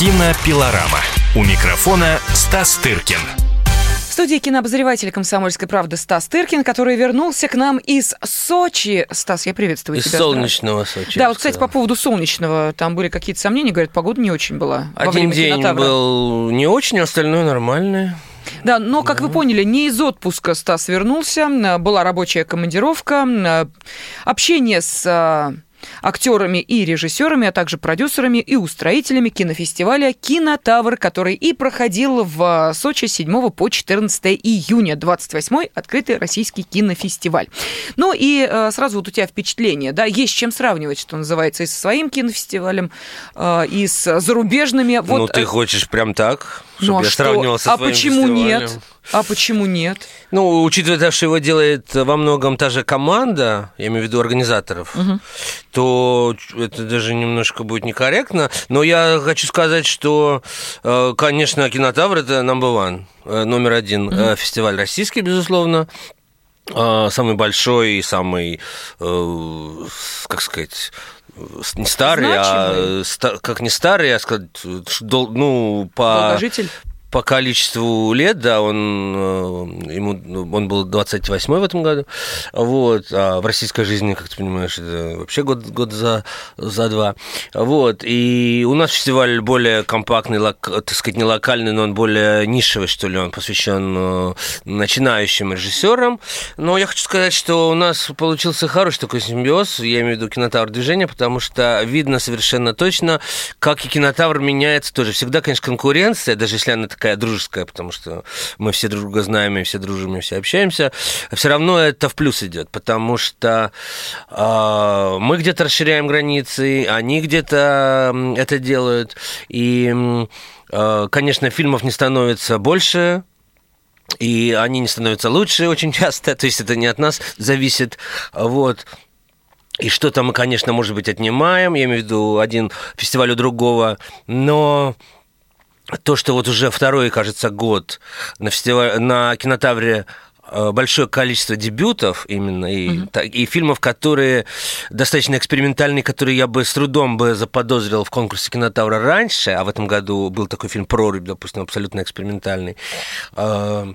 Кинопилорама. У микрофона Стас Тыркин. В студии кинообозреватель «Комсомольской правды» Стас Тыркин, который вернулся к нам из Сочи. Стас, я приветствую Из тебя. солнечного Сочи. Да, вот, кстати, сказал. по поводу солнечного, там были какие-то сомнения, говорят, погода не очень была Один день кинотавра. был не очень, остальное нормальное. Да, но, как вы поняли, не из отпуска Стас вернулся, была рабочая командировка, общение с а, актерами и режиссерами, а также продюсерами и устроителями кинофестиваля «Кинотавр», который и проходил в а, Сочи с 7 по 14 июня, 28-й открытый российский кинофестиваль. Ну и а, сразу вот у тебя впечатление, да, есть чем сравнивать, что называется, и со своим кинофестивалем, а, и с зарубежными. ну, Вот, ты э, хочешь прям так, ну, чтобы а я что? сравнивал со А почему фестивалем? нет? А почему нет? Ну, учитывая, то, что его делает во многом та же команда, я имею в виду организаторов, то это даже немножко будет некорректно. Но я хочу сказать, что, э, конечно, Кинотавр – это number one, э, номер один э, фестиваль российский, безусловно. Э, Самый большой и самый, как сказать, не старый, Значимый. а ста- как не старый, а сказать, дол- ну, по Долгожитель? По количеству лет, да, он, э, ему, он был 28 в этом году, вот, а в российской жизни, как ты понимаешь, это вообще год, год за, за два, вот, и у нас фестиваль более компактный, лок- так сказать, не локальный, но он более нишевый, что ли, он посвящен э, начинающим режиссерам, но я хочу сказать, что у нас получился хороший такой симбиоз, я имею в виду кинотавр движения, потому что видно совершенно точно, как и кинотавр меняется тоже. Всегда, конечно, конкуренция, даже если она такая дружеская, потому что мы все друг друга знаем, и все дружим, и все общаемся, все равно это в плюс идет, потому что э, мы где-то расширяем границы, они где-то это делают, и, э, конечно, фильмов не становится больше, и они не становятся лучше очень часто, то есть это не от нас зависит, вот. И что-то мы, конечно, может быть, отнимаем, я имею в виду один фестиваль у другого, но то, что вот уже второй, кажется, год на, фестивале, на кинотавре большое количество дебютов именно и, та- и фильмов, которые достаточно экспериментальные, которые я бы с трудом бы заподозрил в конкурсе кинотавра раньше, а в этом году был такой фильм «Прорубь», допустим, абсолютно экспериментальный, э,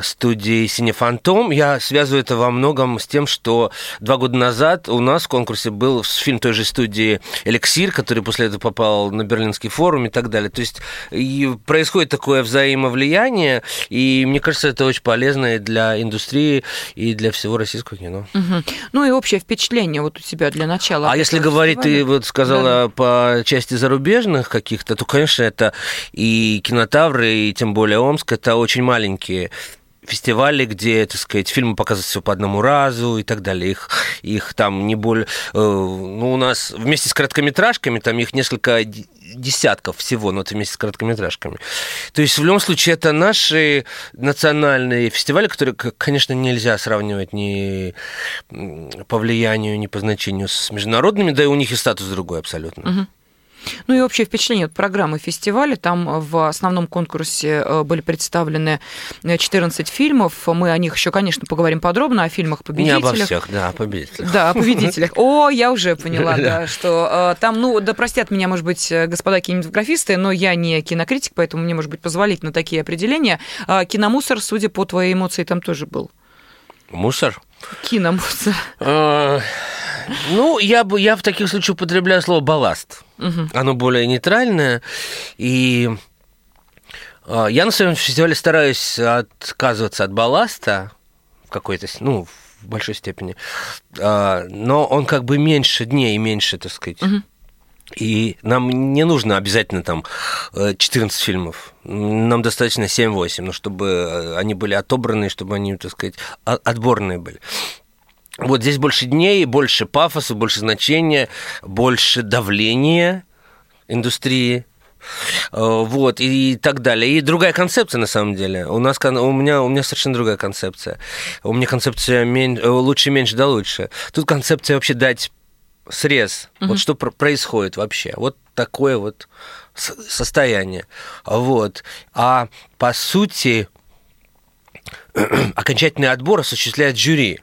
студии «Синефантом». Я связываю это во многом с тем, что два года назад у нас в конкурсе был фильм той же студии «Эликсир», который после этого попал на Берлинский форум и так далее. То есть происходит такое взаимовлияние, и мне кажется, это очень полезно и для индустрии, и для всего российского кино. Мгм. Ну и общее впечатление вот у тебя для начала. А если говорить, ты вот сказала по части зарубежных каких-то, то, конечно, это и кинотавры, и тем более Омск, это очень маленькие фестивали, где, так сказать, фильмы показываются всего по одному разу и так далее. Их, их там не более... э, Ну, у нас вместе с короткометражками, там их несколько десятков всего, но это вместе с короткометражками. То есть, в любом случае, это наши национальные фестивали, которые, конечно, нельзя сравнивать ни по влиянию, ни по значению с международными, да и у них и статус другой абсолютно. Ну и общее впечатление от программы фестиваля. Там в основном конкурсе э, были представлены э, 14 фильмов. Мы о них еще, конечно, поговорим подробно, о Не фильмах-победителях. обо всех, да, о победителях. Да, о победителях. О, я уже поняла, да, что э, там, ну, да простят меня, может быть, э, господа кинематографисты, но я не кинокритик, поэтому мне, может быть, позволить на такие определения. А, киномусор, судя по твоей эмоции, там тоже был. Мусор? Киномусор. Ну, я бы я в таких случаях употребляю слово балласт. Оно более нейтральное. И а, я на своем фестивале стараюсь отказываться от балласта в какой-то, ну, в большой степени. А, Но он как бы меньше дней, меньше, так сказать. И нам не нужно обязательно там э, 14 фильмов. Нам достаточно 7-8, ну, чтобы э, они были отобраны, чтобы они, так сказать, отборные были. Вот здесь больше дней, больше пафоса, больше значения, больше давления индустрии. Э, Вот, и так далее. И другая концепция, на самом деле. У, нас, у, меня, у меня совершенно другая концепция. У меня концепция мен- э, лучше, меньше, да лучше. Тут концепция вообще дать срез. Вот что про- происходит вообще. Вот такое вот состояние. Вот. А по сути, окончательный отбор осуществляет жюри.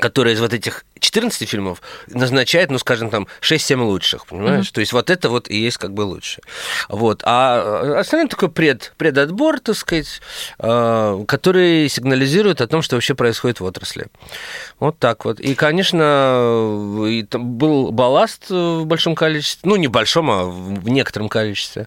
Которая из вот этих 14 фильмов назначает, ну, скажем, там, 6-7 лучших, понимаешь? Mm-hmm. То есть вот это вот и есть как бы лучше. Вот. А остальное такой пред, предотбор, так сказать, э, который сигнализирует о том, что вообще происходит в отрасли. Вот так вот. И, конечно, и там был балласт в большом количестве, ну, не в большом, а в некотором количестве.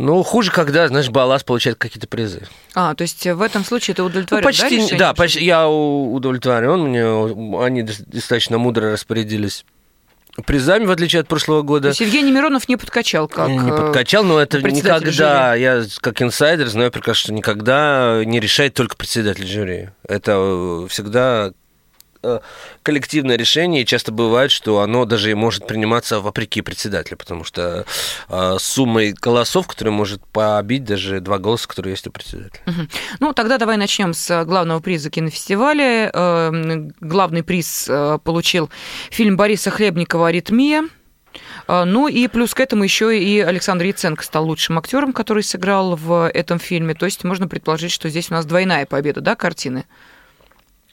Э, ну, хуже, когда, знаешь, Балас получает какие-то призы. А, то есть в этом случае ты удовлетворен, ну, почти, да, да, почти, я удовлетворен. Мне они достаточно мудро распорядились призами, в отличие от прошлого года. То есть Евгений Миронов не подкачал как Не э, подкачал, но это никогда, жюри. я как инсайдер знаю прекрасно, что никогда не решает только председатель жюри. Это всегда Э, коллективное решение, и часто бывает, что оно даже и может приниматься вопреки председателю, потому что э, суммой голосов, которые может побить даже два голоса, которые есть у председателя. Угу. Ну, тогда давай начнем с главного приза кинофестиваля. Э, главный приз э, получил фильм Бориса Хлебникова «Аритмия». Э, ну и плюс к этому еще и Александр Яценко стал лучшим актером, который сыграл в этом фильме. То есть можно предположить, что здесь у нас двойная победа, да, картины?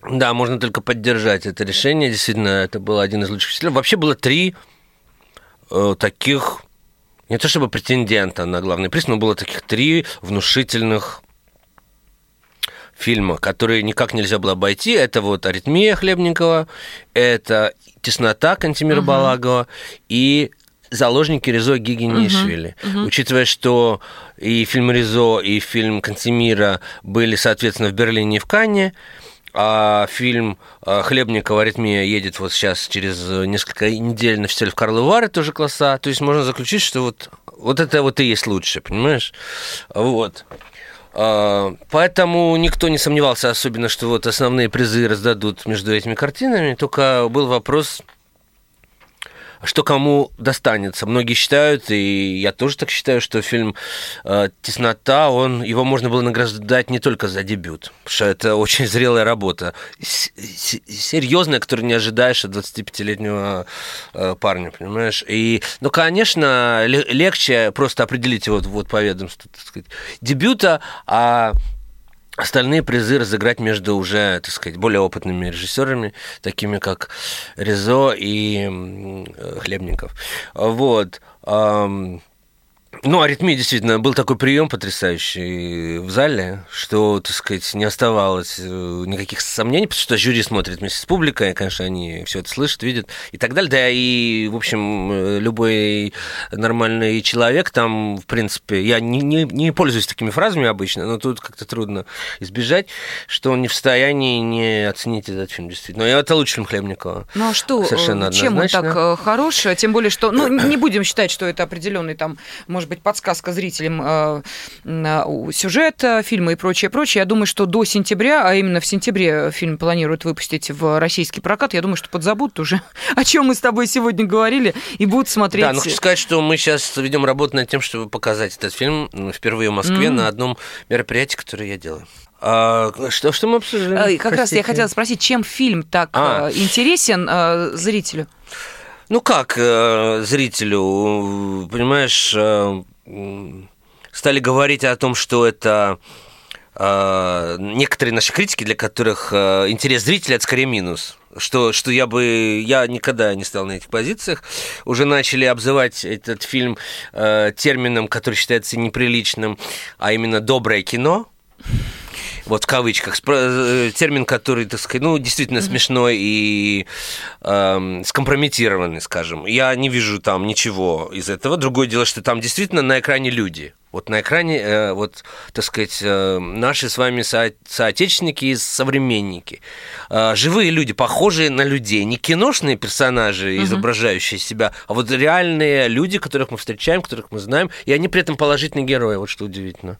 Да, можно только поддержать это решение. Действительно, это был один из лучших фильмов. Вообще было три э, таких, не то чтобы претендента на главный приз, но было таких три внушительных фильма, которые никак нельзя было обойти. Это вот «Аритмия» Хлебникова, это «Теснота» Кантимира uh-huh. Балагова и заложники Ризо Гигинишвили. Uh-huh, uh-huh. Учитывая, что и фильм Ризо, и фильм Кантимира были, соответственно, в Берлине и в Канне, а фильм а, Хлебникова «Аритмия» едет вот сейчас через несколько недель на фестиваль в Карловы Вары, тоже класса. То есть можно заключить, что вот, вот это вот и есть лучше, понимаешь? Вот. А, поэтому никто не сомневался особенно, что вот основные призы раздадут между этими картинами. Только был вопрос, что кому достанется. Многие считают, и я тоже так считаю, что фильм э, «Теснота», он, его можно было награждать не только за дебют, потому что это очень зрелая работа, серьезная, которую не ожидаешь от 25-летнего э, парня, понимаешь? И, ну, конечно, легче просто определить его вот по ведомству, так сказать, дебюта, а остальные призы разыграть между уже, так сказать, более опытными режиссерами, такими как Резо и Хлебников. Вот. Ну, аритмия действительно был такой прием потрясающий в зале, что, так сказать, не оставалось э, никаких сомнений, потому что жюри смотрит вместе с публикой, конечно, они все это слышат, видят и так далее. Да, и, в общем, э, любой нормальный человек там, в принципе, я не, не, не пользуюсь такими фразами обычно, но тут как-то трудно избежать, что он не в состоянии не оценить этот фильм, действительно. Но это лучше, чем Хлебникова. Ну а что, Совершенно чем он так хорош? Тем более, что, ну, не будем считать, что это определенный там, может может быть, подсказка зрителям э, сюжет фильма и прочее, прочее. Я думаю, что до сентября, а именно в сентябре фильм планируют выпустить в российский прокат, я думаю, что подзабудут уже, о чем мы с тобой сегодня говорили, и будут смотреть. Да, ну хочу сказать, что мы сейчас ведем работу над тем, чтобы показать этот фильм впервые в Москве mm-hmm. на одном мероприятии, которое я делаю. А, что, что мы обсуждали? Как Простите. раз я хотела спросить, чем фильм так а. Э, интересен э, зрителю? Ну как э, зрителю, понимаешь, э, стали говорить о том, что это э, некоторые наши критики, для которых э, интерес зрителя это скорее минус. Что, что я бы я никогда не стал на этих позициях. Уже начали обзывать этот фильм э, термином, который считается неприличным, а именно доброе кино вот в кавычках, э, термин, который, так сказать, ну, действительно смешной и э, скомпрометированный, скажем. Я не вижу там ничего из этого. Другое дело, что там действительно на экране люди. Вот на экране, э, вот, так сказать, э, наши с вами со- соотечественники и современники. Э, живые люди, похожие на людей. Не киношные персонажи, uh-huh. изображающие себя, а вот реальные люди, которых мы встречаем, которых мы знаем, и они при этом положительные герои. Вот что удивительно.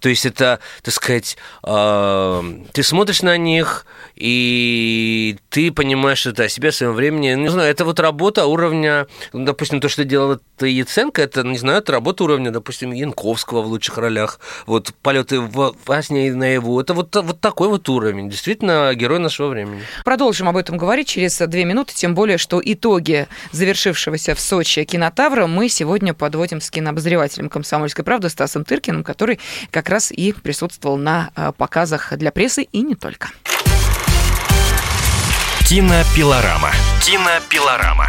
То есть это, так сказать, ты смотришь на них, и ты понимаешь это о себе, о своем времени. Не знаю, это вот работа уровня, ну, допустим, то, что делала Яценко, это, не знаю, это работа уровня, допустим, Янковского в лучших ролях, вот полеты в, во сне и наяву. Это вот, вот такой вот уровень. Действительно, герой нашего времени. Продолжим об этом говорить через две минуты, тем более, что итоги завершившегося в Сочи кинотавра мы сегодня подводим с кинообозревателем «Комсомольской правды» Стасом Тыркиным, который как раз и присутствовал на э, показах для прессы и не только. Кинопилорама. Кинопилорама.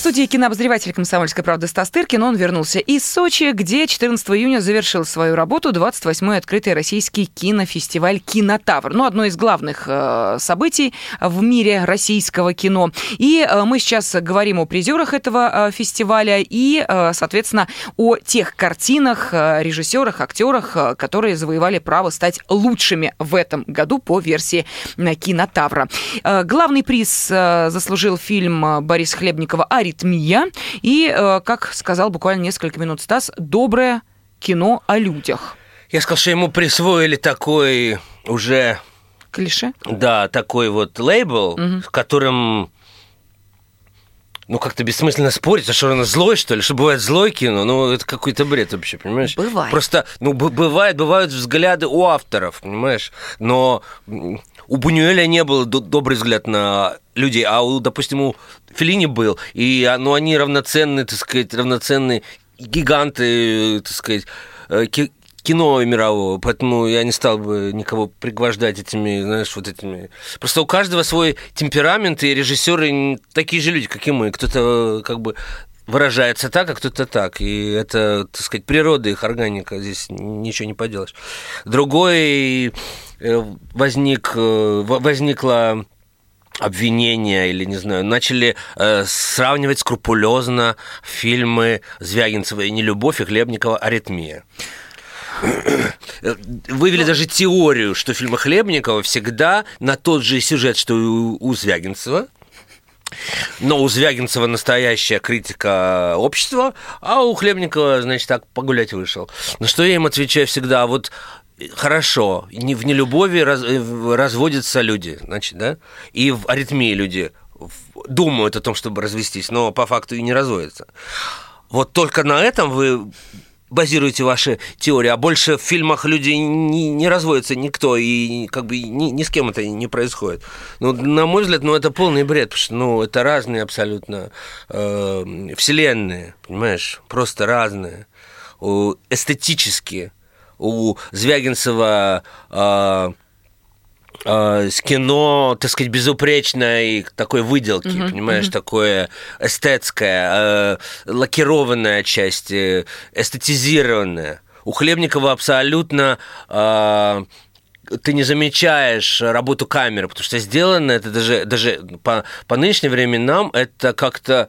студии кинообозреватель «Комсомольской правды» Стас Тыркин. Он вернулся из Сочи, где 14 июня завершил свою работу 28-й открытый российский кинофестиваль «Кинотавр». Ну, одно из главных э, событий в мире российского кино. И э, мы сейчас говорим о призерах этого э, фестиваля и, э, соответственно, о тех картинах, э, режиссерах, актерах, э, которые завоевали право стать лучшими в этом году по версии «Кинотавра». Главный приз заслужил фильм Бориса Хлебникова «Ари аритмия. И, э, как сказал буквально несколько минут Стас, доброе кино о людях. Я сказал, что ему присвоили такой уже... Клише? Да, такой вот лейбл, угу. с которым ну, как-то бессмысленно спорить, а что она злой, что ли? Что бывает злой кино? Ну, это какой-то бред вообще, понимаешь? Бывает. Просто, ну, бывает, бывают взгляды у авторов, понимаешь? Но у Бунюэля не было добрый взгляд на людей, а у, допустим, у Филини был. И ну, они равноценные, так сказать, равноценные гиганты, так сказать, э, кино мирового, поэтому я не стал бы никого пригвождать этими, знаешь, вот этими. Просто у каждого свой темперамент, и режиссеры такие же люди, как и мы. Кто-то как бы выражается так, а кто-то так. И это, так сказать, природа их, органика, здесь ничего не поделаешь. Другой Э, возник, э, возникло обвинения или, не знаю, начали э, сравнивать скрупулезно фильмы Звягинцева и «Нелюбовь» и Хлебникова «Аритмия». Вывели даже теорию, что фильмы Хлебникова всегда на тот же сюжет, что и у Звягинцева, но у Звягинцева настоящая критика общества, а у Хлебникова, значит, так погулять вышел. На что я им отвечаю всегда, вот хорошо, не в нелюбови раз, э, разводятся люди, значит, да, и в аритмии люди думают о том, чтобы развестись, но по факту и не разводятся. Вот только на этом вы базируете ваши теории, а больше в фильмах люди не, не разводятся никто, и как бы ни, ни с кем это не происходит. Ну, на мой взгляд, ну, это полный бред, потому что, ну, это разные абсолютно э, вселенные, понимаешь, просто разные, эстетические у Звягинцева э, с кино, так сказать, безупречной такой выделки, uh-huh, понимаешь, uh-huh. такое эстетское, э, лакированное отчасти, эстетизированное. У Хлебникова абсолютно э, ты не замечаешь работу камеры, потому что сделано это даже, даже по, по нынешним временам это как-то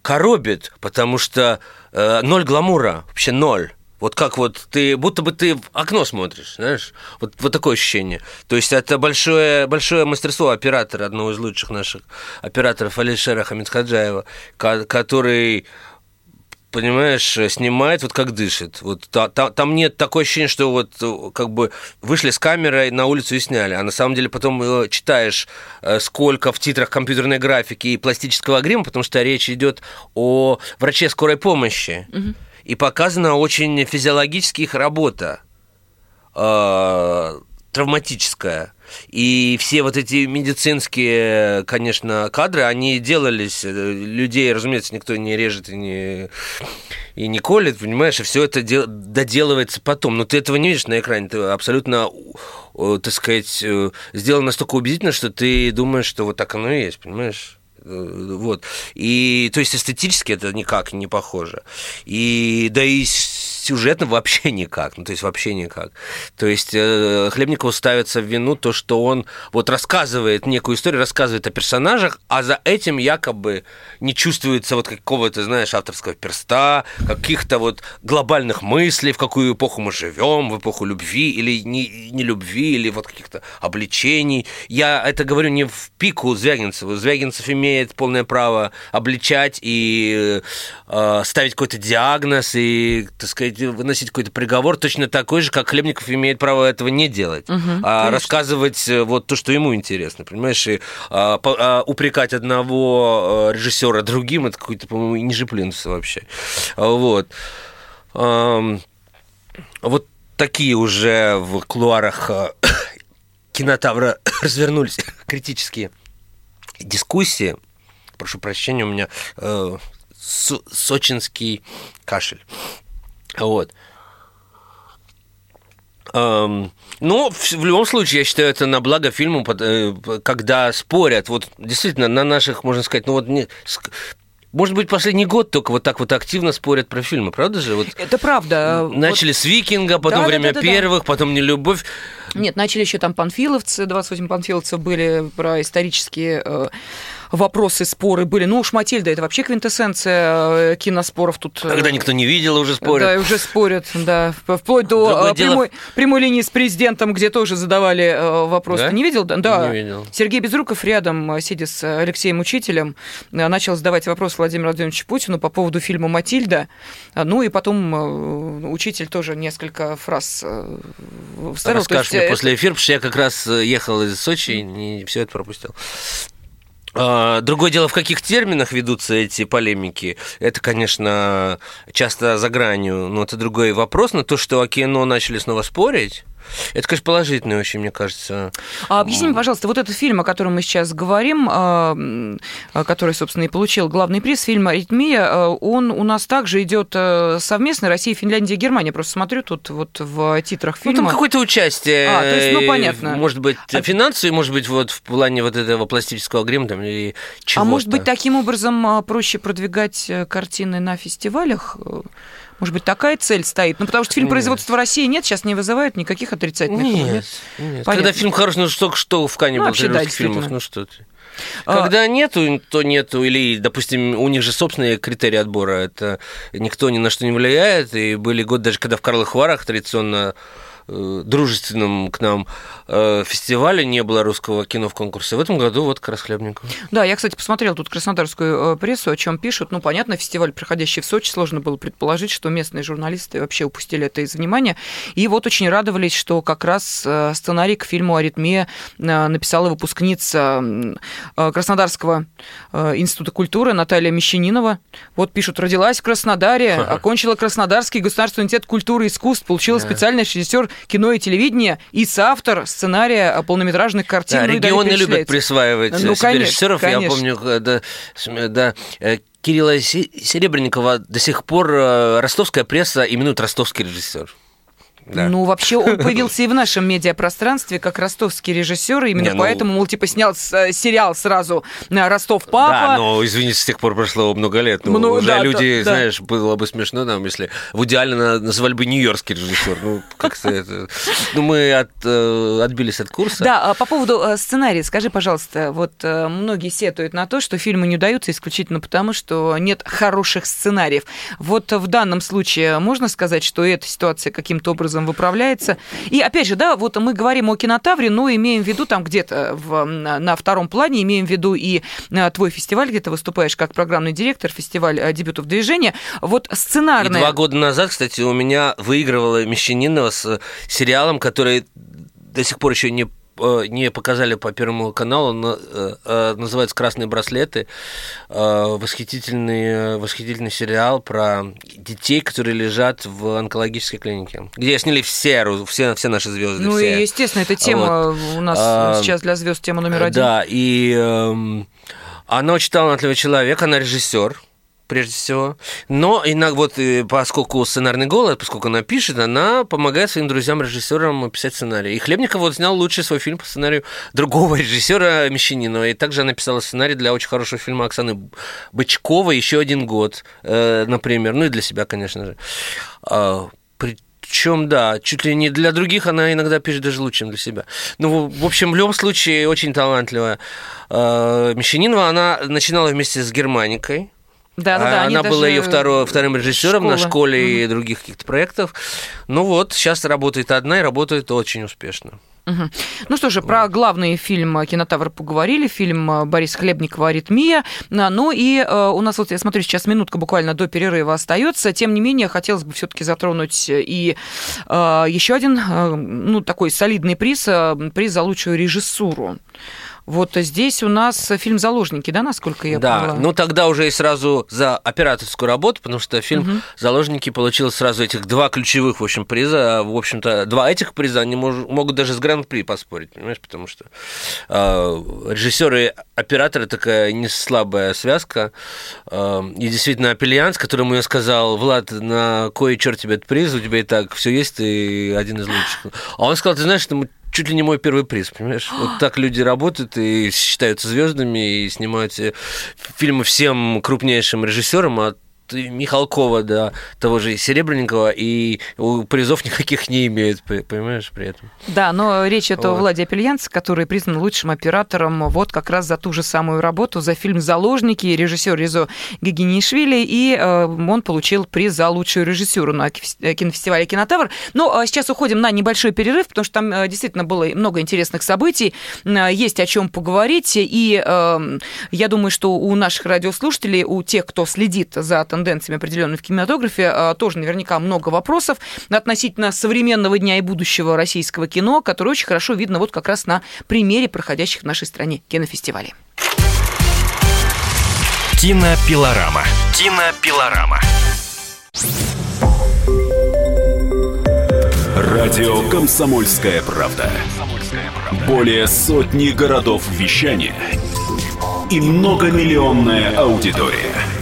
коробит, потому что э, ноль гламура, вообще ноль. Вот как вот ты, будто бы ты в окно смотришь, знаешь, вот, вот такое ощущение. То есть это большое, большое мастерство оператора, одного из лучших наших операторов Алишера Хамидхаджаева, который понимаешь, снимает вот как дышит. Вот та, та, там нет такое ощущение, что вот как бы вышли с камерой на улицу и сняли, а на самом деле потом э, читаешь, э, сколько в титрах компьютерной графики и пластического грима, потому что речь идет о враче скорой помощи. Угу и показана очень физиологически их работа, э, травматическая. И все вот эти медицинские, конечно, кадры, они делались, э, людей, разумеется, никто не режет и не, и не колет, понимаешь, и все это дел, доделывается потом. Но ты этого не видишь на экране, ты абсолютно, так сказать, э, сделано настолько убедительно, что ты думаешь, что вот так оно и есть, понимаешь? Э, вот. И, то есть, эстетически это никак не похоже. И, да и сюжетно вообще никак, ну, то есть вообще никак. То есть э, Хлебникову ставится в вину то, что он вот рассказывает некую историю, рассказывает о персонажах, а за этим якобы не чувствуется вот какого-то, знаешь, авторского перста, каких-то вот глобальных мыслей, в какую эпоху мы живем, в эпоху любви или не, не любви, или вот каких-то обличений. Я это говорю не в пику Звягинцеву. Звягинцев имеет полное право обличать и э, ставить какой-то диагноз и, так сказать, выносить какой-то приговор точно такой же, как Хлебников имеет право этого не делать, а конечно. рассказывать э, вот то, что ему интересно, понимаешь, и а, по- а, упрекать одного э, режиссера другим, это какой-то, по-моему, ниже плинтуса вообще. А, Вот. Ам, Вот такие уже в кулуарах э, кинотавра развернулись критические дискуссии. Прошу прощения, у меня э, со- сочинский кашель. Вот. Эм, ну, в, в любом случае, я считаю, это на благо фильму, э, когда спорят. Вот действительно, на наших, можно сказать, ну вот не, может быть, последний год только вот так вот активно спорят про фильмы, правда же? Вот Это правда. Вот- начали с Викинга, потом Да, да, время да, да, да. первых, потом нелюбовь. Нет, начали еще там панфиловцы, 28 панфиловцев были про исторические э, вопросы, споры были. Ну уж Матильда, это вообще квинтэссенция э, киноспоров тут. э, Когда никто не видел, уже Да, спорят. и уже спорят, да. Вплоть до Другое э, дело- прямой, прямой линии с президентом, где тоже задавали вопрос. Да? Ты не видел? Да. да. Не видел. Сергей Безруков рядом, сидя с Алексеем Учителем, начал задавать вопрос Владимиру Владимировичу Путину по поводу фильма «Матильда». Ну и потом учитель тоже несколько фраз вставил. Расскажешь мне после эфира, потому что я как раз ехал из Сочи и все это пропустил. А, Другое дело, в каких терминах ведутся эти полемики, это, конечно, часто за гранью, но это другой вопрос. Но то, что о кино начали снова спорить, это, конечно, положительно очень, мне кажется. А объясни мне, пожалуйста, вот этот фильм, о котором мы сейчас говорим, а, который, собственно, и получил главный приз, фильм «Аритмия», а, он у нас также идет э, совместно Россия, Финляндия, Германия. Просто смотрю тут вот в титрах Ну, фильма. там какое-то участие. А, то есть, ну, э, понятно. Может быть, А- финансовое, может быть, вот в плане вот этого пластического грима там, или чего а может быть, таким образом проще продвигать э, картины на фестивалях? Может быть, такая цель стоит? Ну, потому что фильм Нет. производства России нет, сейчас не вызывает никаких отрицательных Нет, нет. Понятно. Когда фильм хороший, ну что, что в Кане Ну, был да, фильмов, ну что ты. А- Когда нету, то нету, или, допустим, у них же собственные критерии отбора, это никто ни на что не влияет, и были годы, даже когда в Карловых Варах традиционно дружественном к нам э, фестивале не было русского кино в конкурсе. В этом году вот как раз Хлебников. Да, я, кстати, посмотрел тут краснодарскую э, прессу, о чем пишут. Ну, понятно, фестиваль, проходящий в Сочи, сложно было предположить, что местные журналисты вообще упустили это из внимания. И вот очень радовались, что как раз э, сценарий к фильму «Аритмия» э, написала выпускница э, Краснодарского э, института культуры Наталья Мещанинова. Вот пишут, родилась в Краснодаре, окончила Краснодарский государственный университет культуры и искусств, получила специальный режиссер кино и телевидения и соавтор сценария э, полнометражных картин. Да, ну регионы любят присваивать Ну, себе конечно, режиссеров. Я конечно. помню, когда см- да, э, Кирилла Се- Серебренникова до сих пор э, ростовская пресса именует ростовский режиссер. Да. Ну, вообще, он появился и в нашем медиапространстве как ростовский режиссер, именно Не, ну- поэтому, мол, типа, снял э, сериал сразу на Ростов Да, папа. но, извините, с тех пор прошло много лет. Ну, уже да, люди, да, да. знаешь, было бы смешно, нам, если в идеале на- называли бы нью-йоркский режиссер. Ну, как-то это... Ну, мы от, э, отбились от курса. Да, а по поводу э, сценария, скажи, пожалуйста, вот э, многие сетуют на то, что фильмы не удаются исключительно потому, что нет хороших сценариев. Вот в данном случае можно сказать, что эта ситуация каким-то образом выправляется. И опять же, да, вот мы говорим о кинотавре, но имеем в виду там где-то в- на втором плане, имеем в виду и э, твой фестиваль, где ты выступаешь как программный директор, фестиваль э, дебютов движения. Вот И сценарная... два года назад, кстати, у меня выигрывала Мещанинова с сериалом, который до сих пор еще не э, не показали по Первому каналу, но, э, э, называется «Красные браслеты». Э, Восхитительный, восхитительный сериал про детей, которые лежат в онкологической клинике, где сняли все, все, все наши звезды. Ну все. и, естественно, эта тема у нас А, сейчас для звезд тема номер один. Да, и эм, она очень талантливый человек, она режиссер прежде всего. Но иногда вот э, поскольку сценарный голод, поскольку она пишет, она помогает своим друзьям-режиссерам писать сценарий. И Хлебников вот снял лучший свой фильм по сценарию другого режиссера Мещанинова. И также она писала сценарий для очень хорошего фильма Оксаны Бычковой «Еще один год», э, например. Ну и для себя, конечно же. А, причем, да, чуть ли не для других она иногда пишет даже лучше, чем для себя. Ну, в общем, в любом случае, очень талантливая. Э, Мещанинова, она начинала вместе с Германикой. Да, да, да. А Она была ее второ- вторым режиссером на школа. школе и других каких-то проектов. Ну вот, сейчас работает одна и работает очень успешно. Угу. Ну что же, про главный фильм «Кинотавр» поговорили, фильм Бориса Хлебникова «Аритмия». Ну и э, у нас вот, я смотрю, сейчас минутка буквально до перерыва остается. Тем не менее, хотелось бы все-таки затронуть и э, еще один, э, ну, такой солидный приз, приз за лучшую режиссуру. Вот здесь у нас фильм «Заложники», да, насколько я да, поняла? Да, ну тогда уже и сразу за операторскую работу, потому что фильм угу. «Заложники» получил сразу этих два ключевых, в общем, приза. А, в общем-то, два этих приза, они мож, могут даже с Гран-при поспорить, понимаешь, потому что э, режиссеры и операторы такая не слабая связка. Э, и действительно, Апельянс, которому я сказал, Влад, на кой черт тебе этот приз, у тебя и так все есть, ты один из лучших. А он сказал, ты знаешь, что мы чуть ли не мой первый приз, понимаешь? Вот так люди работают и считаются звездами и снимают фильмы всем крупнейшим режиссерам, а Михалкова до того же Серебренникова, и призов никаких не имеют, понимаешь, при этом. Да, но речь это вот. о Владе Апельянце, который признан лучшим оператором вот как раз за ту же самую работу, за фильм «Заложники», режиссер Ризо Гигинишвили, и э, он получил приз за лучшую режиссуру на кинофестивале «Кинотавр». Но э, сейчас уходим на небольшой перерыв, потому что там э, действительно было много интересных событий, есть о чем поговорить, и я думаю, что у наших радиослушателей, у тех, кто следит за тенденциями тенденциями определенными в кинематографе, а, тоже наверняка много вопросов относительно современного дня и будущего российского кино, которое очень хорошо видно вот как раз на примере проходящих в нашей стране кинофестивалей. Кинопилорама. Кинопилорама. Радио «Комсомольская правда». Более сотни городов вещания и многомиллионная аудитория –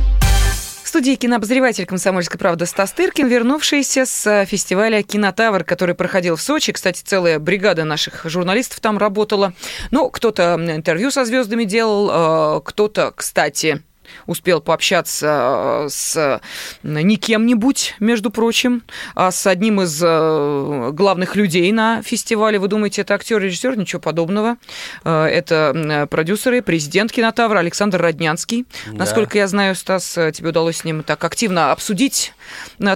студии кинообозреватель «Комсомольской правды» Стас Тыркин, вернувшийся с э, фестиваля «Кинотавр», который проходил в Сочи. Кстати, целая бригада наших журналистов там работала. Ну, кто-то интервью со звездами делал, э, кто-то, кстати, успел пообщаться э, с не кем-нибудь, между прочим, а с одним из э, главных людей на фестивале. Вы думаете, это актер, режиссер? Ничего подобного. Э, это продюсеры, президент кинотавра Александр Роднянский. Да. Насколько я знаю, Стас, тебе удалось с ним так активно обсудить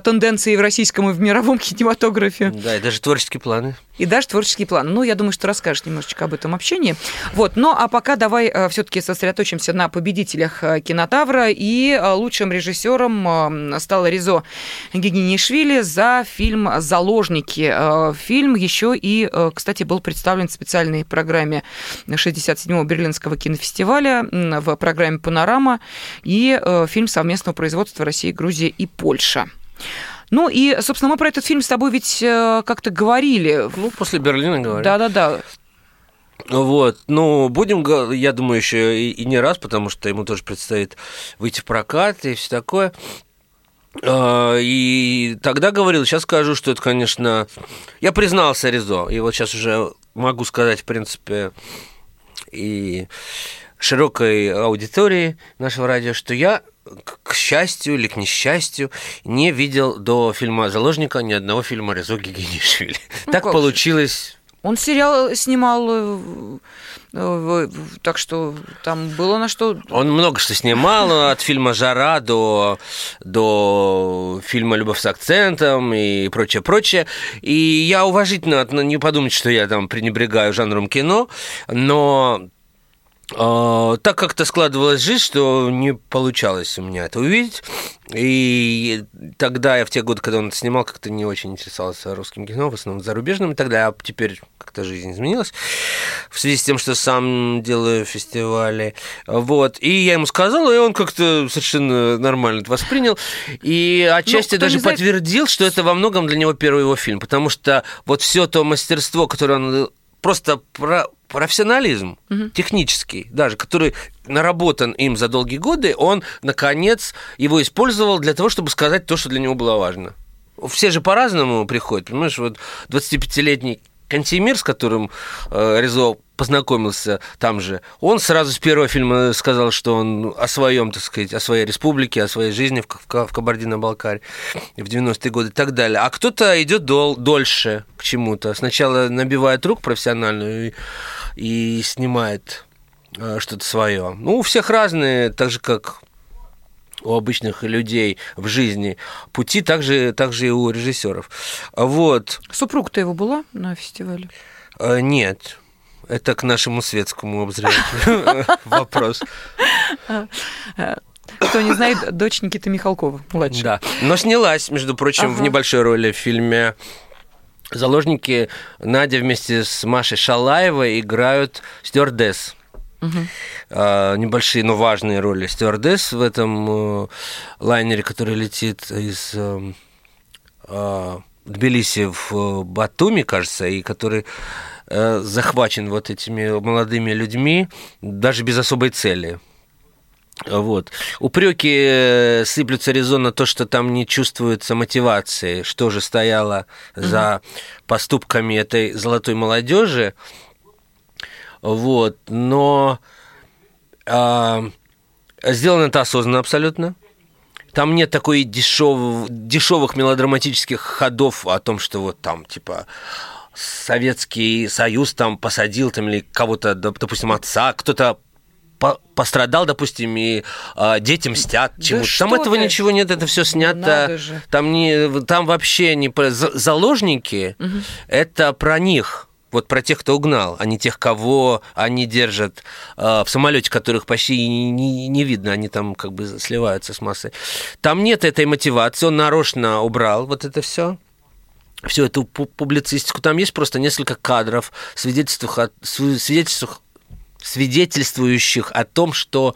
тенденции в российском и в мировом кинематографе. Да, и даже творческие планы и даже творческий план. Ну, я думаю, что расскажешь немножечко об этом общении. Вот, ну, а пока давай э, все-таки сосредоточимся на победителях э, кинотавра. И э, лучшим режиссером стал Ризо Гигинишвили за фильм «Заложники». Фильм еще и, кстати, был представлен в специальной программе 67-го Берлинского кинофестиваля в программе «Панорама». И фильм совместного производства России, Грузии и Польша. Ну и, собственно, мы про этот фильм с тобой ведь э, как-то говорили. Ну, после Берлина говорили. Да-да-да. Вот, ну, будем, я думаю, еще и, и не раз, потому что ему тоже предстоит выйти в прокат и все такое. А, и тогда говорил, сейчас скажу, что это, конечно, я признался Резо, и вот сейчас уже могу сказать, в принципе, и широкой аудитории нашего радио, что я к счастью или к несчастью, не видел до фильма «Заложника» ни одного фильма Резо Гигинишвили. Ну, так получилось... Он сериал снимал, э, э, так что там было на что... Он много что снимал, от фильма «Жара» до, до фильма «Любовь с акцентом» и прочее, прочее. И я уважительно, не подумать, что я там пренебрегаю жанром кино, но так как-то складывалась жизнь, что не получалось у меня это увидеть. И тогда я в те годы, когда он это снимал, как-то не очень интересовался русским кино, в основном зарубежным и так далее. А теперь как-то жизнь изменилась в связи с тем, что сам делаю фестивали. Вот. И я ему сказал, и он как-то совершенно нормально это воспринял. И отчасти ну, даже подтвердил, что это во многом для него первый его фильм. Потому что вот все то мастерство, которое он просто про профессионализм угу. технический, даже который наработан им за долгие годы, он наконец его использовал для того, чтобы сказать то, что для него было важно. Все же по-разному приходят, понимаешь, вот 25-летний Кантемир, с которым э, Резо познакомился там же, он сразу с первого фильма сказал, что он о своем, так сказать, о своей республике, о своей жизни в, в, Кабардино-Балкарии в 90-е годы и так далее. А кто-то идет дол, дольше к чему-то. Сначала набивает рук профессиональную и, и снимает э, что-то свое. Ну, у всех разные, так же, как у обычных людей в жизни пути, также, также и у режиссеров. Вот. Супруг-то его была на фестивале? Э, нет. Это к нашему светскому обозревателю вопрос. Кто не знает, дочь Никиты Михалкова, младшая. Да, но снялась, между прочим, в небольшой роли в фильме «Заложники». Надя вместе с Машей Шалаевой играют стюардесс. Угу. небольшие, но важные роли стюардесс в этом э, лайнере, который летит из э, э, Тбилиси в Батуми, кажется, и который захвачен вот этими молодыми людьми даже без особой цели. Вот. Упреки сыплются резонно то, что там не чувствуется мотивации, что же стояло за поступками этой золотой молодежи. Вот, но а, сделано это осознанно абсолютно. Там нет такой дешев, дешевых мелодраматических ходов о том, что вот там, типа, Советский Союз там посадил там или кого-то, допустим, отца, кто-то пострадал, допустим, и э, дети мстят да чему-то. Там этого ты? ничего нет, это все снято. Там не, там вообще не заложники. Угу. Это про них вот про тех, кто угнал, а не тех, кого они держат э, в самолете, которых почти не, не, не видно, они там как бы сливаются с массой. Там нет этой мотивации, он нарочно убрал вот это все всю эту публицистику. Там есть просто несколько кадров, свидетельствующих, свидетельствующих, свидетельствующих о том, что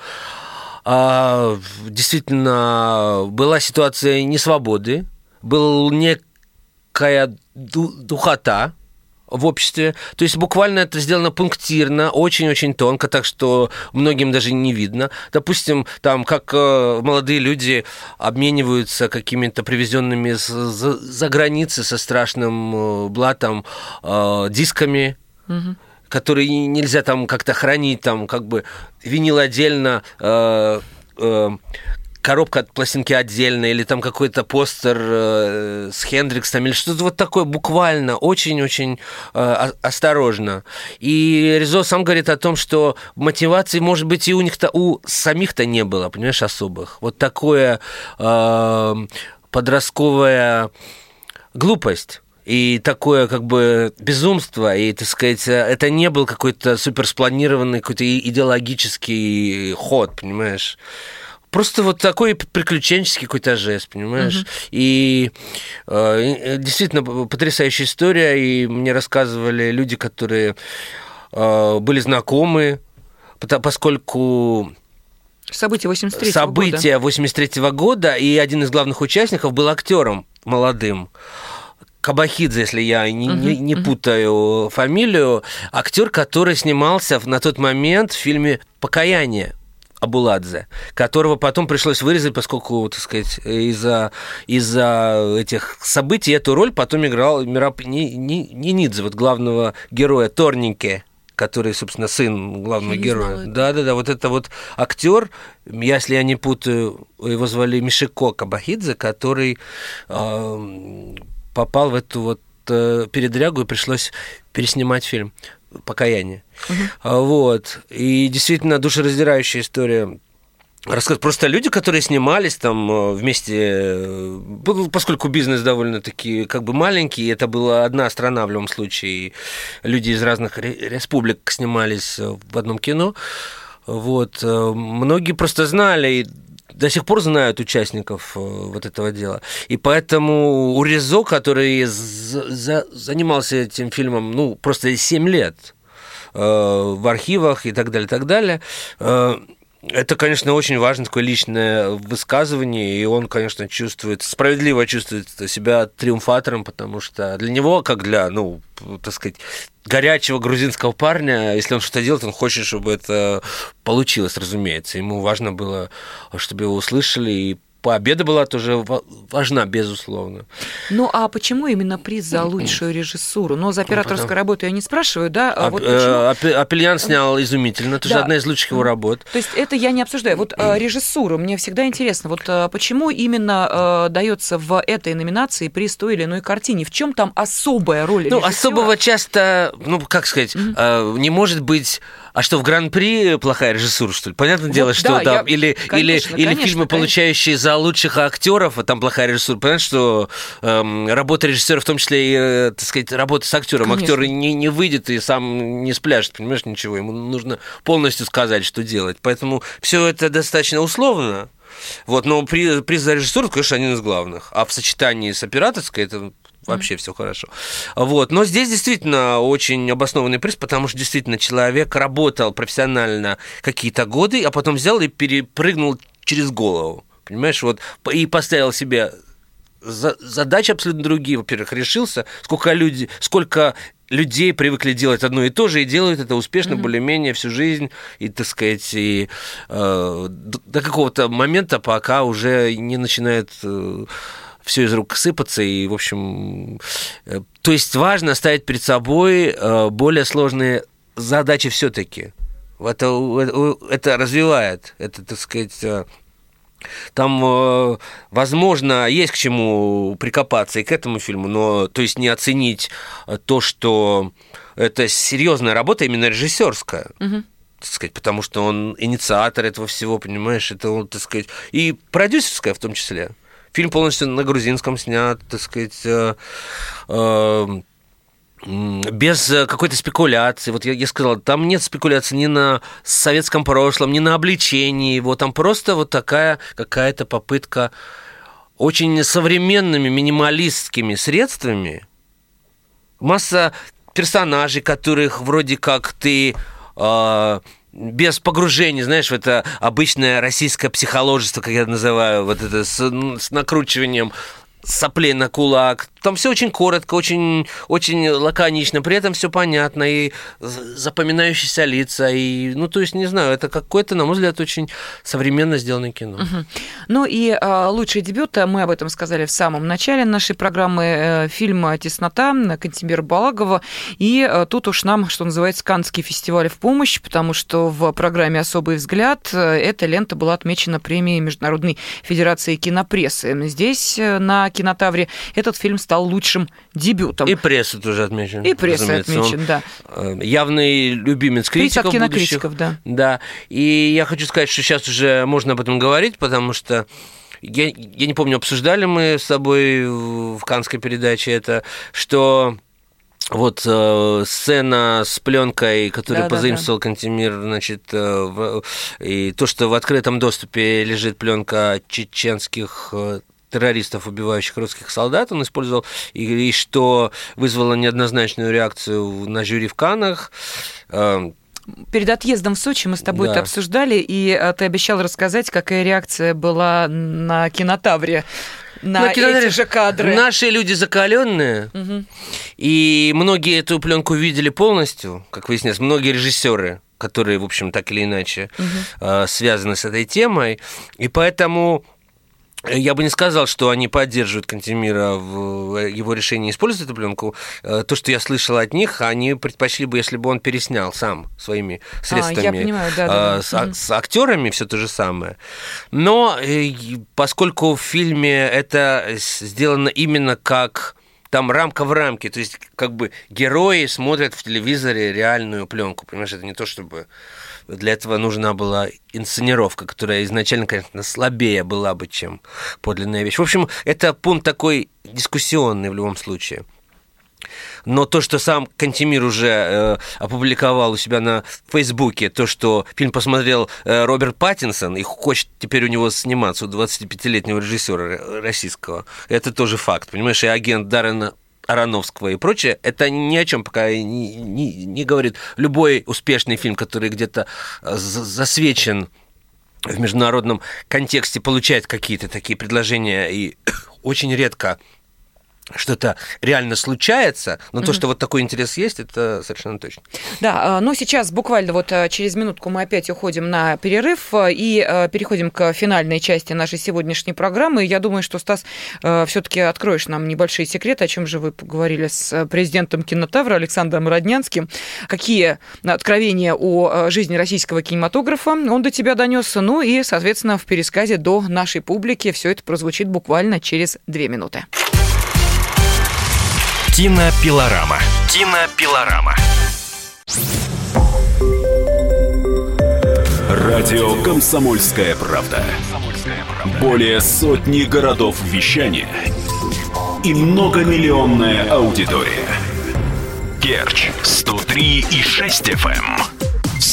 а, действительно была ситуация несвободы, была некая духота, в обществе. То есть буквально это сделано пунктирно, очень-очень тонко, так что многим даже не видно. Допустим, там как э, молодые люди обмениваются какими-то привезенными за, за границы со страшным э, блатом э, дисками. Угу которые нельзя там как-то хранить, там как бы винил отдельно, э, э, коробка от пластинки отдельная, или там какой-то постер э, с Хендриксом, или что-то вот такое, буквально, очень-очень э, осторожно. И Резо сам говорит о том, что мотивации, может быть, и у них-то, у самих-то не было, понимаешь, особых. Вот такое э, подростковая глупость и такое как бы безумство, и, так сказать, это не был какой-то суперспланированный какой-то идеологический ход, понимаешь? Просто вот такой приключенческий какой-то жест, понимаешь? Угу. И э, действительно потрясающая история, и мне рассказывали люди, которые э, были знакомы, поскольку События 83 События года. 83 -го года, и один из главных участников был актером молодым. Кабахидзе, если я не, uh-huh, не, не uh-huh. путаю фамилию, актер, который снимался на тот момент в фильме «Покаяние». Абуладзе, которого потом пришлось вырезать, поскольку, так сказать, из-за из этих событий эту роль потом играл Мираб Нинидзе, вот главного героя Торненьке который, собственно, сын главного я героя. Да, да, да. Вот это вот актер, если я не путаю, его звали Мишико Кабахидзе, который э, попал в эту вот э, передрягу и пришлось переснимать фильм покаяние. Угу. Вот. И действительно душераздирающая история рассказ. Просто люди, которые снимались там э, вместе, э, поскольку бизнес довольно-таки как бы маленький, это была одна страна в любом случае, люди из разных республик снимались в одном кино, вот, многие просто знали, до сих пор знают участников э, вот этого дела. И поэтому у Резо, который за, занимался этим фильмом, ну, просто 7 лет э, в архивах и так далее, так далее, э, это, конечно, очень важное такое личное высказывание, и он, конечно, чувствует, справедливо чувствует себя триумфатором, потому что для него, как для, ну, так сказать, горячего грузинского парня, если он что-то делает, он хочет, чтобы это получилось, разумеется. Ему важно было, чтобы его услышали и победа была тоже важна, безусловно. Ну а почему именно приз за лучшую режиссуру? Но за операторскую ну, работу я не спрашиваю, да? А вот э, Апельян снял изумительно, это да. же одна из лучших его работ. То есть это я не обсуждаю. Вот э, режиссуру, мне всегда интересно, вот почему именно дается в этой номинации приз той или иной картине? В чем там особая роль Ну, особого часто, ну, как сказать, mm-hmm. не может быть а что, в Гран-при плохая режиссура, что ли? Понятное вот, дело, что да, там... Я... Или, конечно, или, конечно, или фильмы, конечно. получающие за лучших актеров, а там плохая режиссура. Понятно, что эм, работа режиссера, в том числе и, э, так сказать, работа с актером. Актер не, не выйдет и сам не спляшет, понимаешь, ничего. Ему нужно полностью сказать, что делать. Поэтому все это достаточно условно. Вот, но при, приз за режиссуру, конечно, один из главных. А в сочетании с операторской это вообще все хорошо. Вот. Но здесь действительно очень обоснованный приз, потому что действительно человек работал профессионально какие-то годы, а потом взял и перепрыгнул через голову. Понимаешь, вот и поставил себе задачи абсолютно другие. Во-первых, решился, сколько люди, сколько людей привыкли делать одно и то же, и делают это успешно, mm-hmm. более-менее всю жизнь, и, так сказать, и э, до какого-то момента, пока уже не начинает э, все из рук сыпаться, и, в общем... Э, то есть важно ставить перед собой э, более сложные задачи все-таки. Это, это развивает, это, так сказать, э, там, возможно, есть к чему прикопаться и к этому фильму, но то есть не оценить то, что это серьезная работа именно режиссерская. Угу так сказать, потому что он инициатор этого всего, понимаешь, это он, так сказать, и продюсерская в том числе. Фильм полностью на грузинском снят, так сказать, э, э, без какой-то спекуляции. Вот я, я сказал, там нет спекуляции ни на советском прошлом, ни на обличении его. Там просто вот такая какая-то попытка очень современными минималистскими средствами. Масса персонажей, которых вроде как ты э, без погружения, знаешь, в это обычное российское психологическое, как я называю, вот это с, с накручиванием соплей на кулак. Там все очень коротко, очень, очень лаконично, при этом все понятно, и запоминающиеся лица, и, ну, то есть, не знаю, это какое-то, на мой взгляд, очень современно сделанное кино. Угу. Ну и а, лучший дебют, а, мы об этом сказали в самом начале нашей программы, э, фильм «Теснота» Кантемира Балагова, и а, тут уж нам, что называется, Каннский фестиваль в помощь, потому что в программе «Особый взгляд» э, эта лента была отмечена премией Международной Федерации кинопрессы. Здесь, э, на кинотавре, этот фильм стал лучшим дебютом. И пресса тоже отмечен. И пресса отмечен, да. Э, явный любимец критиков кинокритиков, да. Да. И я хочу сказать, что сейчас уже можно об этом говорить, потому что я, я не помню, обсуждали мы с тобой в Канской передаче это, что вот э, сцена с пленкой, которую да, позаимствовал да, да. Кантемир, значит, э, в, и то, что в открытом доступе лежит пленка чеченских э, террористов, убивающих русских солдат, он использовал, и, и что вызвало неоднозначную реакцию на жюри в Канах. Эм, Перед отъездом в Сочи мы с тобой да. это обсуждали, и э, ты обещал рассказать, какая реакция была на кинотавре на, на эти же кадры. Наши люди закаленные, угу. и многие эту пленку видели полностью, как выяснилось, многие режиссеры которые, в общем, так или иначе угу. связаны с этой темой. И поэтому я бы не сказал, что они поддерживают Кантемира в э, его решении использовать эту пленку. Э, то, что я слышал от них, они предпочли бы, если бы он переснял сам своими средствами. А, я понимаю, да, да, да. С, угу. с актерами все то же самое. Но э, поскольку в фильме это сделано именно как там рамка в рамке, то есть как бы герои смотрят в телевизоре реальную пленку, понимаешь, это не то чтобы для этого нужна была инсценировка, которая изначально, конечно, слабее была бы, чем подлинная вещь. В общем, это пункт такой дискуссионный в любом случае. Но то, что сам Кантемир уже э, опубликовал у себя на Фейсбуке, то, что фильм посмотрел э, Роберт Паттинсон и хочет теперь у него сниматься, у 25-летнего режиссера российского, это тоже факт. Понимаешь, и агент Даррена Ароновского и прочее, это ни о чем пока не, не, не говорит. Любой успешный фильм, который где-то э, засвечен в международном контексте, получает какие-то такие предложения, и очень редко что-то реально случается, но mm-hmm. то, что вот такой интерес есть, это совершенно точно. Да, а, но сейчас буквально вот а, через минутку мы опять уходим на перерыв а, и переходим к финальной части нашей сегодняшней программы. Я думаю, что, Стас, все-таки откроешь нам небольшие секреты, о чем же вы поговорили с президентом кинотавра Александром Роднянским. Какие откровения о жизни российского кинематографа он до тебя донес, ну и, соответственно, в пересказе до нашей публики все это прозвучит буквально через две минуты. Кинопилорама. Кинопилорама. Радио «Комсомольская правда». Более сотни городов вещания и многомиллионная аудитория. Керчь 103 и 6 FM.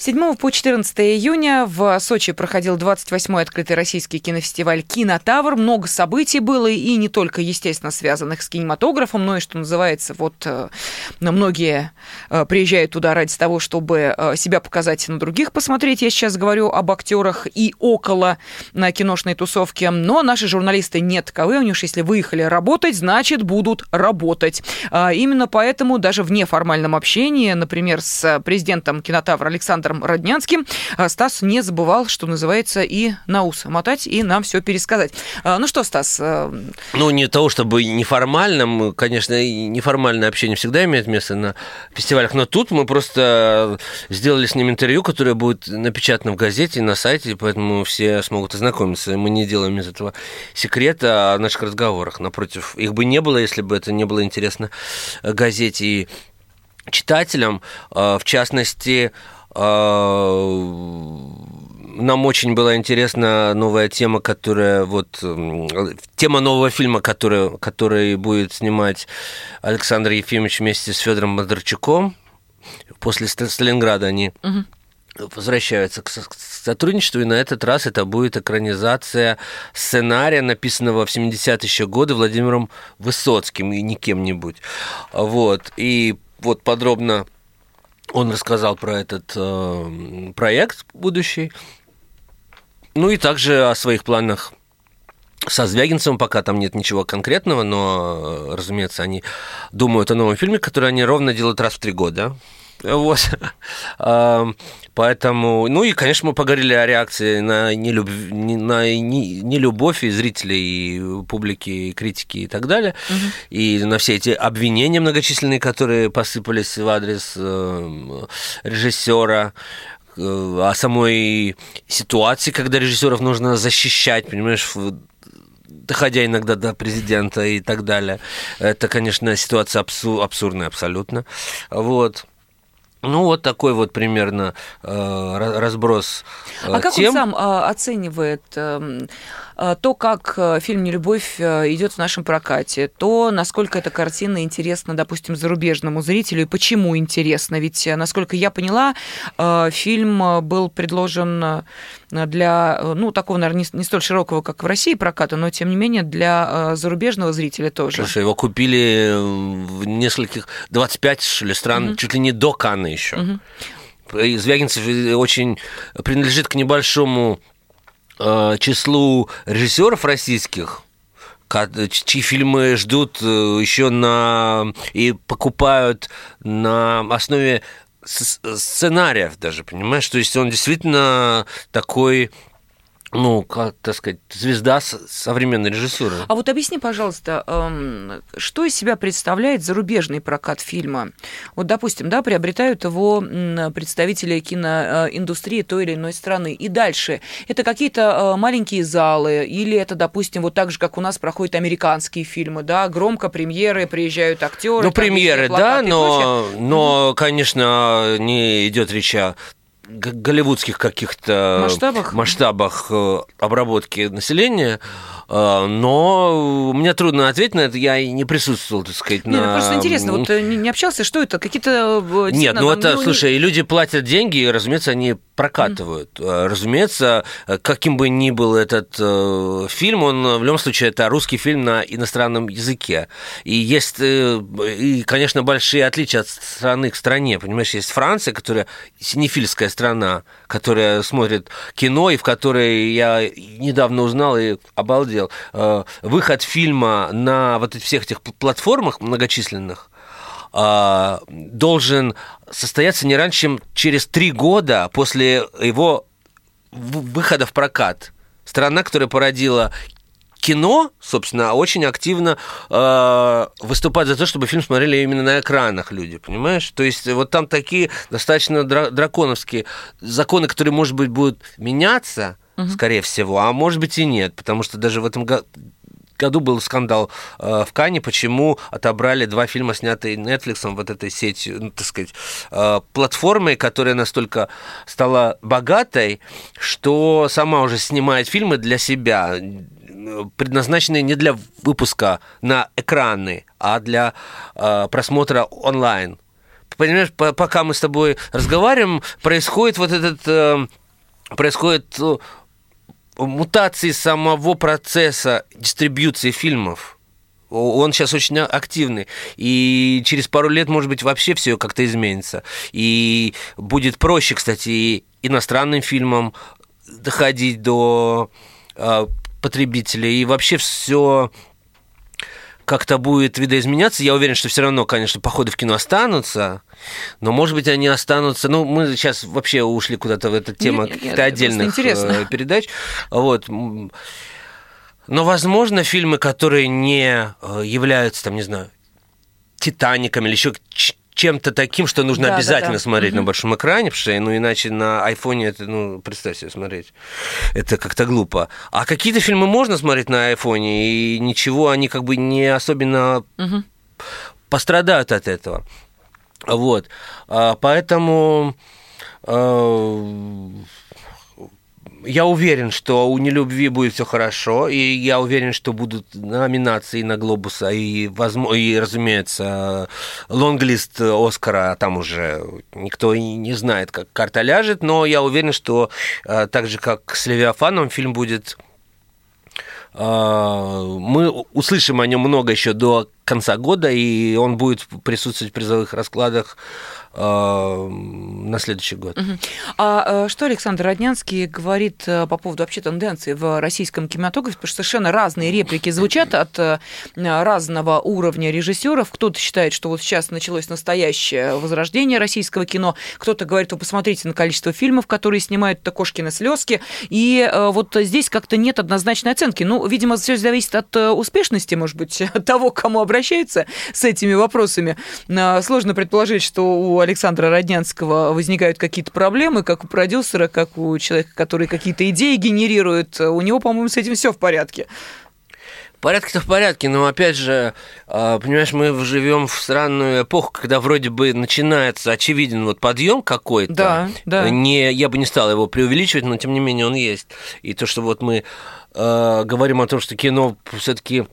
7 по 14 июня в Сочи проходил 28-й открытый российский кинофестиваль «Кинотавр». Много событий было, и не только, естественно, связанных с кинематографом, но и, что называется, вот э, многие э, приезжают туда ради того, чтобы э, себя показать на других посмотреть. Я сейчас говорю об актерах и около на киношной тусовке. Но наши журналисты не таковы. У них, если выехали работать, значит, будут работать. А именно поэтому даже в неформальном общении, например, с президентом «Кинотавра» Александром Александром Роднянским. А, Стас не забывал, что называется, и на ус мотать, и нам все пересказать. А, ну что, Стас? А, ну, не того, чтобы неформальным, конечно, неформальное общение всегда имеет место на фестивалях, но тут мы просто сделали с ним интервью, которое будет напечатано в газете и на сайте, поэтому все смогут ознакомиться. Мы не делаем из этого секрета о наших разговорах. Напротив, их бы не было, если бы это не было интересно газете и читателям. В частности, нам очень была интересна новая тема, которая вот тема нового фильма, который, который будет снимать Александр Ефимович вместе с Федором Бондарчуком. После Сталинграда они угу. возвращаются к сотрудничеству, и на этот раз это будет экранизация сценария, написанного в 70-е еще годы Владимиром Высоцким и не кем-нибудь. Вот. И вот подробно он рассказал про этот э, проект будущий. Ну и также о своих планах со Звягинцевым пока там нет ничего конкретного, но, разумеется, они думают о новом фильме, который они ровно делают раз в три года. Вот. Поэтому, ну и, конечно, мы поговорили о реакции на нелюб... на нелюбовь и зрителей, и публики, и критики и так далее, угу. и на все эти обвинения многочисленные, которые посыпались в адрес э, режиссера, э, о самой ситуации, когда режиссеров нужно защищать, понимаешь, доходя иногда до президента и так далее. Это, конечно, ситуация абсу- абсурдная абсолютно. Вот. Ну, вот такой вот примерно э, разброс э, А как тем. он сам э, оценивает э, э, то, как э, фильм «Нелюбовь» э, идет в нашем прокате, то, насколько эта картина интересна, допустим, зарубежному зрителю, и почему интересна? Ведь, насколько я поняла, э, фильм был предложен для, ну, такого, наверное, не, столь широкого, как в России проката, но, тем не менее, для зарубежного зрителя тоже. Слушай, его купили в нескольких, 25, что ли, стран, mm-hmm. чуть ли не до Канны еще. Угу. Звягинцев очень принадлежит к небольшому э, числу режиссеров российских, чьи фильмы ждут э, еще на и покупают на основе сценариев даже, понимаешь? То есть он действительно такой ну, как так сказать, звезда современной режиссуры. А вот объясни, пожалуйста, эм, что из себя представляет зарубежный прокат фильма? Вот, допустим, да, приобретают его представители киноиндустрии той или иной страны. И дальше это какие-то э, маленькие залы, или это, допустим, вот так же, как у нас проходят американские фильмы, да, громко премьеры, приезжают актеры. Ну, премьеры, да, но, но, конечно, не идет речь о голливудских каких-то масштабах, масштабах э, обработки населения. А, но мне трудно ответить на это, я и не присутствовал, так сказать, Не, ну на... просто интересно, вот э, не, общался, что это? Какие-то... э, Нет, ну это, не- слушай, люди платят деньги, и, разумеется, они прокатывают. Э, Разумеется, э, каким бы ни был этот э, фильм, он э, в любом случае это русский фильм на иностранном языке. И есть, э, и, конечно, большие отличия от страны к стране. Понимаешь, есть Франция, которая синефильская страна, которая смотрит кино, и в которой я недавно узнал и обалдел. Э, Выход фильма на вот всех этих платформах многочисленных а, должен состояться не раньше, чем через три года после его выхода в прокат. Страна, которая породила кино, собственно, очень активно э, выступает за то, чтобы фильм смотрели именно на экранах люди, понимаешь? То есть вот там такие достаточно дра- драконовские законы, которые, может быть, будут меняться, скорее всего, а может быть и нет, потому что даже в этом году году был скандал э, в Кане, почему отобрали два фильма, снятые Netflix, вот этой сетью, ну, так сказать, э, платформой, которая настолько стала богатой, что сама уже снимает фильмы для себя, предназначенные не для выпуска на экраны, а для э, просмотра онлайн. Понимаешь, по- пока мы с тобой разговариваем, происходит вот этот... э, происходит э, мутации самого процесса дистрибьюции фильмов. Он сейчас очень активный. И через пару лет, может быть, вообще все как-то изменится. И будет проще, кстати, и иностранным фильмам доходить до потребителей. И вообще все как-то будет видоизменяться. Я уверен, что все равно, конечно, походы в кино останутся, но, может быть, они останутся... Ну, мы сейчас вообще ушли куда-то в эту тему каких-то отдельных э, передач. Вот. Но, возможно, фильмы, которые не э, являются, там, не знаю, Титаником или еще чем-то таким, что нужно Да, да, обязательно да. смотреть на Мгм. большом экране, потому что, ну, иначе на айфоне это, ну, представь себе смотреть, это как-то глупо. А какие-то фильмы можно смотреть на айфоне, и ничего, они как бы не особенно Мгм. пострадают от этого. Вот. А, Поэтому э, я уверен, что у нелюбви будет все хорошо, и я уверен, что будут номинации на Глобуса, и, возможно, и разумеется, лонглист Оскара, там уже никто и не знает, как карта ляжет, но я уверен, что э, так же, как с Левиафаном, фильм будет а, мы услышим о нем много еще до конца года, и он будет присутствовать в призовых раскладах а, на следующий год. Мгм. А э, что Александр Роднянский говорит э, по поводу вообще тенденции в российском кинематографе? Потому что совершенно разные реплики звучат от э, разного уровня режиссеров. Кто-то считает, что вот сейчас началось настоящее возрождение российского кино. Кто-то говорит, вы посмотрите на количество фильмов, которые снимают это Кошкины слезки. И э, вот здесь как-то нет однозначной оценки. Ну, видимо, все зависит от э, успешности, может быть, того, кому обращается с этими вопросами. Э, Сложно предположить, что у Александра Роднянского возникают какие-то проблемы, как у продюсера, как у человека, который какие-то идеи генерирует. У него, по-моему, с этим все в порядке. Порядки-то в порядке, но опять же, а, понимаешь, мы живем в странную эпоху, когда вроде бы начинается очевиден вот подъем какой-то. Да, да. Не, я бы не стал его преувеличивать, но тем не менее он есть. И то, что вот мы э, говорим о том, что кино все-таки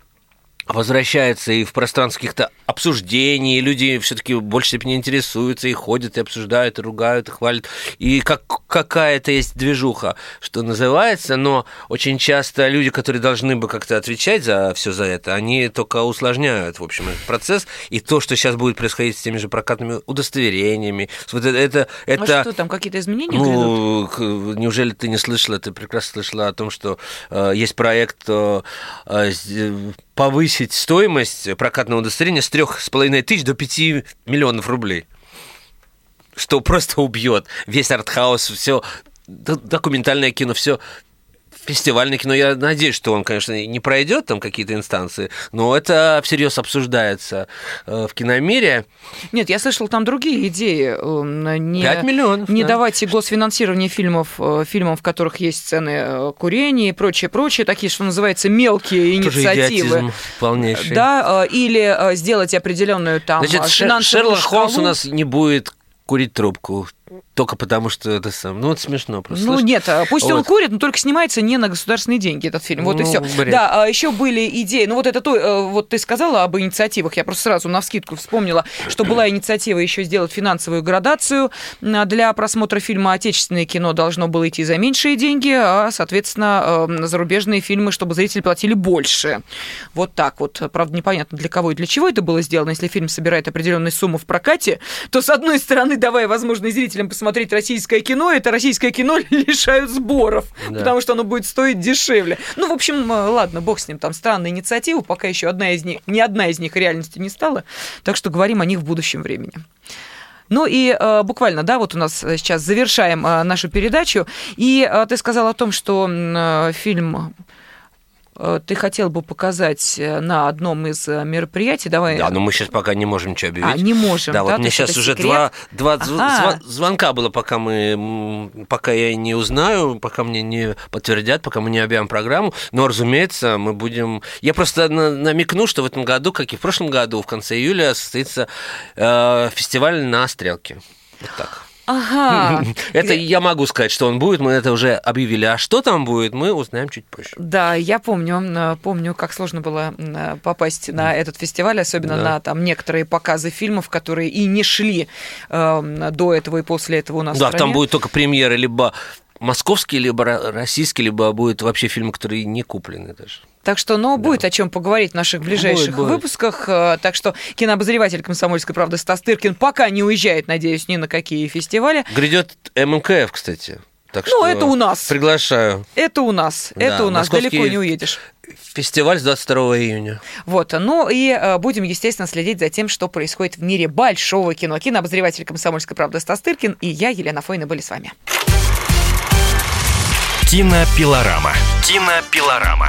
возвращается и в пространство каких-то обсуждений, и люди все-таки в большей степени интересуются и ходят, и обсуждают, и ругают, и хвалят. И как, какая-то есть движуха, что называется, но очень часто люди, которые должны бы как-то отвечать за все за это, они только усложняют, в общем, этот процесс. И то, что сейчас будет происходить с теми же прокатными удостоверениями, вот это... это, это а что там, какие-то изменения грядут? ну, к- неужели ты не слышала, ты прекрасно слышала о том, что э, есть проект э, э, с- повысить стоимость прокатного удостоверения с трех с половиной тысяч до 5 миллионов рублей. Что просто убьет весь артхаус, все документальное кино, все фестивальное кино. Я надеюсь, что он, конечно, не пройдет там какие-то инстанции, но это всерьез обсуждается э, в киномире. Нет, я слышал там другие идеи. э, Не, 5 миллионов. Не да. давайте госфинансирование фильмов, э, фильмов, в которых есть сцены э, курения и прочее, прочее, такие, что называется, мелкие Тоже инициативы. полнейший. Да, или сделать определенную там Значит, Шерлок Холмс у шкалу. нас не будет курить трубку. Только потому, что это сам. Ну, это смешно просто. Ну, Слушай, нет, а пусть он вот. курит, но только снимается не на государственные деньги этот фильм. Вот и Ну, все. бред. Да, а еще были идеи. Ну, вот это то, э, вот ты сказала об инициативах. Я просто сразу на вскидку вспомнила, что была инициатива еще сделать финансовую градацию для просмотра фильма. Отечественное кино должно было идти за меньшие деньги, а, соответственно, э, зарубежные фильмы, чтобы зрители платили больше. Вот так вот. Правда, непонятно для кого и для чего это было сделано. Если фильм собирает определенную сумму в прокате, то, с одной стороны, давая возможность зрителям посмотреть российское кино, это российское кино лишают сборов, Да. потому что оно будет стоить дешевле. Ну, в общем, э, ладно, бог с ним, там странная инициатива, пока еще одна из них, ни одна из них реальностью не стала, так что говорим о них в будущем времени. Ну и э, буквально, да, вот у нас сейчас завершаем э, нашу передачу, и э, ты сказал о том, что э, фильм ты хотел бы показать э, на одном из э, мероприятий. Давай. Да, но мы сейчас пока не можем ничего объявить. А, не можем, Да, да, вот мне сейчас уже секрет? два, два Ага. звонка было, пока мы, пока я не узнаю, пока мне не подтвердят, пока мы не объявим программу. Но, разумеется, мы будем... Я просто на- намекну, что в этом году, как и в прошлом году, в конце июля состоится э, фестиваль на Стрелке. Вот так. Ага. Это я могу сказать, что он будет, мы это уже объявили. А что там будет, мы узнаем чуть позже. Да, я помню, э, помню, как сложно было э, попасть на этот фестиваль, особенно Да. на там некоторые показы фильмов, которые и не шли э, до этого и после этого у нас. Да, там будет только премьеры либо московские, либо ро- российские, либо будет вообще фильмы, которые не куплены даже. Так что, ну, будет о чем поговорить в наших ближайших Будет, будет. выпусках. Э, Так что кинообозреватель «Комсомольской правды» Стас Тыркин пока не уезжает, надеюсь, ни на какие фестивали. Грядет ММКФ, кстати. Так Ну, что это у нас. Приглашаю. Это у нас, Да, это у нас, московский- далеко не уедешь. Фестиваль с 22 июня. Вот, ну и э, будем, естественно, следить за тем, что происходит в мире большого кино. Кинообозреватель «Комсомольской правды» Стас Тыркин и я, Елена Фойна, были с вами. Кинопилорама. Кинопилорама.